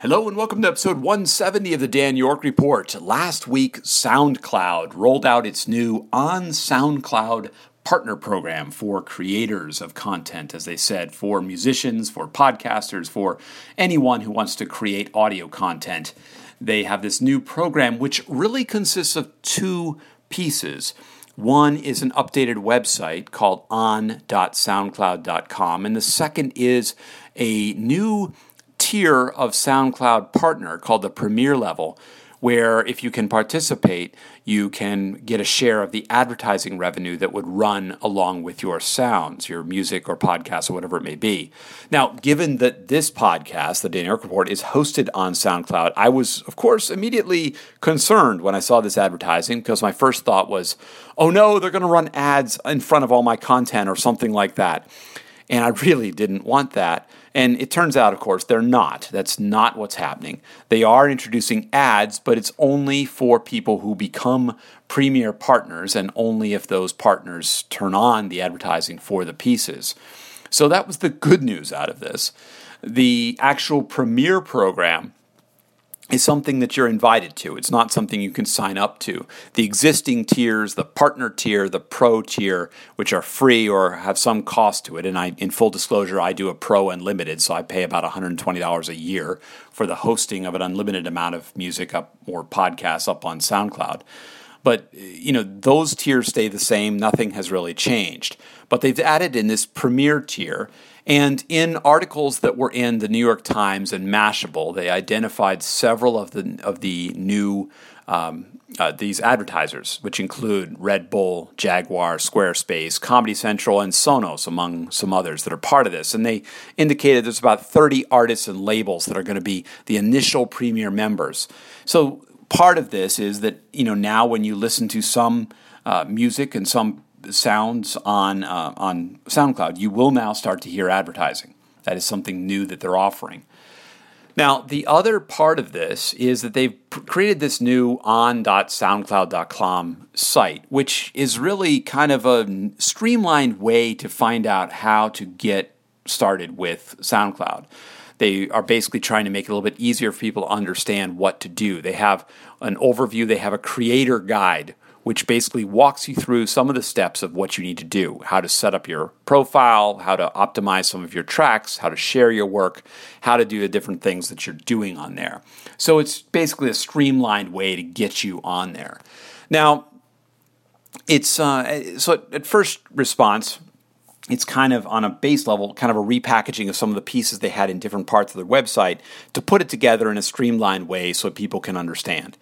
Hello and welcome to episode 170 of the Dan York Report. Last week, SoundCloud rolled out its new On SoundCloud partner program for creators of content, as they said, for musicians, for podcasters, for anyone who wants to create audio content. They have this new program which really consists of two pieces. One is an updated website called on.soundcloud.com, and the second is a new tier of SoundCloud partner called the Premier level, where if you can participate, you can get a share of the advertising revenue that would run along with your sounds, your music or podcast or whatever it may be. Now, given that this podcast, the Dan York Report, is hosted on SoundCloud, I was, of course, immediately concerned when I saw this advertising because my first thought was, oh no, they're going to run ads in front of all my content or something like that. And I really didn't want that. And it turns out, of course, they're not. That's not what's happening. They are introducing ads, but it's only for people who become premier partners and only if those partners turn on the advertising for the pieces. So that was the good news out of this. The actual premier program is something that you're invited to. It's not something you can sign up to. The existing tiers, the partner tier, the pro tier, which are free or have some cost to it, and I, in full disclosure, I do a pro unlimited, so I pay about $120 a year for the hosting of an unlimited amount of music up or podcasts up on SoundCloud. But you know those tiers stay the same. Nothing has really changed. But they've added in this premier tier, and in articles that were in the New York Times and Mashable, they identified several of the of the new um, uh, these advertisers, which include Red Bull, Jaguar, Squarespace, Comedy Central, and Sonos, among some others that are part of this. And they indicated there's about 30 artists and labels that are going to be the initial premier members. So part of this is that you know now when you listen to some uh, music and some sounds on uh, on SoundCloud, you will now start to hear advertising. That is something new that they're offering. Now, the other part of this is that they've created this new on.soundcloud.com site, which is really kind of a streamlined way to find out how to get started with SoundCloud. They are basically trying to make it a little bit easier for people to understand what to do. They have an overview, they have a creator guide which basically walks you through some of the steps of what you need to do how to set up your profile, how to optimize some of your tracks, how to share your work, how to do the different things that you're doing on there. So it's basically a streamlined way to get you on there. Now, it's uh, so at first response, it's kind of on a base level, kind of a repackaging of some of the pieces they had in different parts of their website to put it together in a streamlined way so people can understand.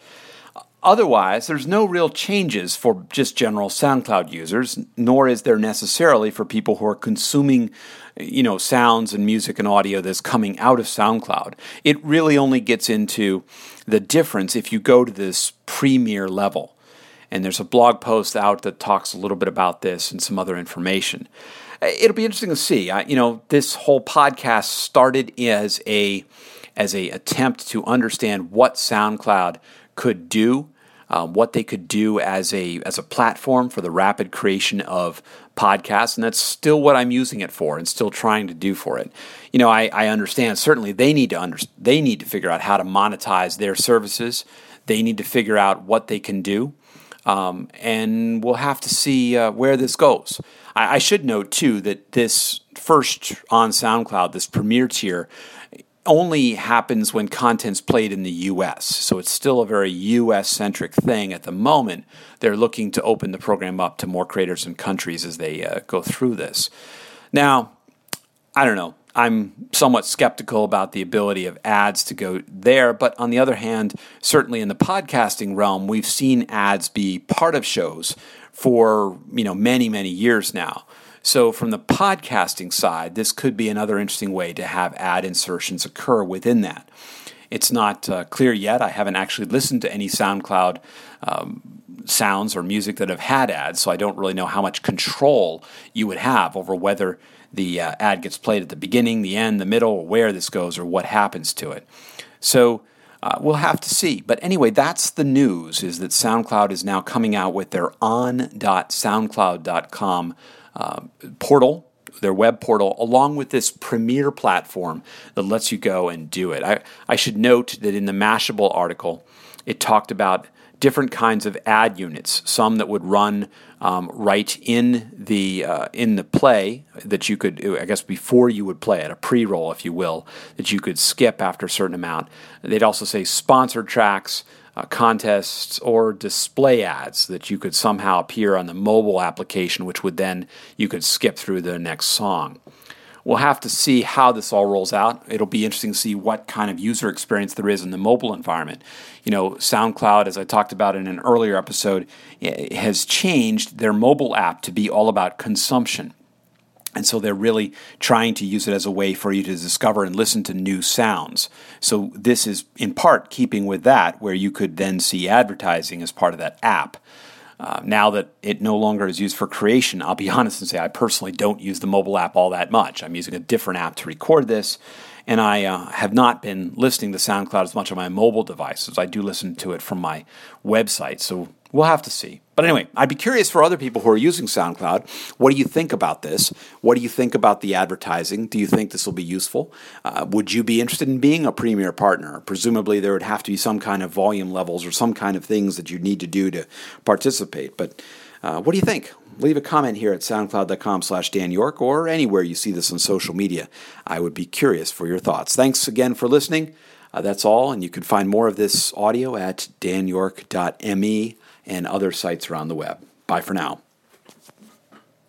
Otherwise, there's no real changes for just general SoundCloud users, nor is there necessarily for people who are consuming, you know, sounds and music and audio that's coming out of SoundCloud. It really only gets into the difference if you go to this premier level. And there's a blog post out that talks a little bit about this and some other information. It'll be interesting to see. I, you know, this whole podcast started as a as a attempt to understand what SoundCloud could do, um, what they could do as a as a platform for the rapid creation of podcasts, and that's still what I'm using it for, and still trying to do for it. You know, I, I understand certainly they need to under, they need to figure out how to monetize their services. They need to figure out what they can do. Um, and we'll have to see uh, where this goes. I, I, should note too that this first on SoundCloud, this premiere tier, only happens when content's played in the US. So it's still a very US centric thing at the moment. They're looking to open the program up to more creators and countries as they uh, go through this. Now, I don't know. I'm somewhat skeptical about the ability of ads to go there, but on the other hand, certainly in the podcasting realm, we've seen ads be part of shows for, you know, many, many years now. So, from the podcasting side, this could be another interesting way to have ad insertions occur within that. It's not uh, clear yet. I haven't actually listened to any SoundCloud um, sounds or music that have had ads, so I don't really know how much control you would have over whether the uh, ad gets played at the beginning, the end, the middle, or where this goes, or what happens to it. So, uh, we'll have to see. But anyway, that's the news is that SoundCloud is now coming out with their on.soundcloud.com uh, portal their web portal along with this premier platform that lets you go and do it. I, I should note that in the Mashable article, it talked about different kinds of ad units, some that would run um, right in the uh, in the play that you could, I guess, before you would play it, a pre-roll, if you will, that you could skip after a certain amount. They'd also say sponsored tracks, uh, contests, or display ads that you could somehow appear on the mobile application, which would then you could skip through the next song. We'll have to see how this all rolls out. It'll be interesting to see what kind of user experience there is in the mobile environment. You know, SoundCloud, as I talked about in an earlier episode, has changed their mobile app to be all about consumption. And so they're really trying to use it as a way for you to discover and listen to new sounds. So this is in part keeping with that, where you could then see advertising as part of that app. Uh, now that it no longer is used for creation, I'll be honest and say I personally don't use the mobile app all that much. I'm using a different app to record this, and I uh, have not been listening to SoundCloud as much on my mobile devices. I do listen to it from my website, so we'll have to see. But anyway, I'd be curious for other people who are using SoundCloud. What do you think about this? What do you think about the advertising? Do you think this will be useful? Uh, would you be interested in being a premier partner? Presumably, there would have to be some kind of volume levels or some kind of things that you need to do to participate. But uh, what do you think? Leave a comment here at soundcloud.com slash Dan York or anywhere you see this on social media. I would be curious for your thoughts. Thanks again for listening. Uh, that's all, and you can find more of this audio at danyork.me and other sites around the web. Bye for now.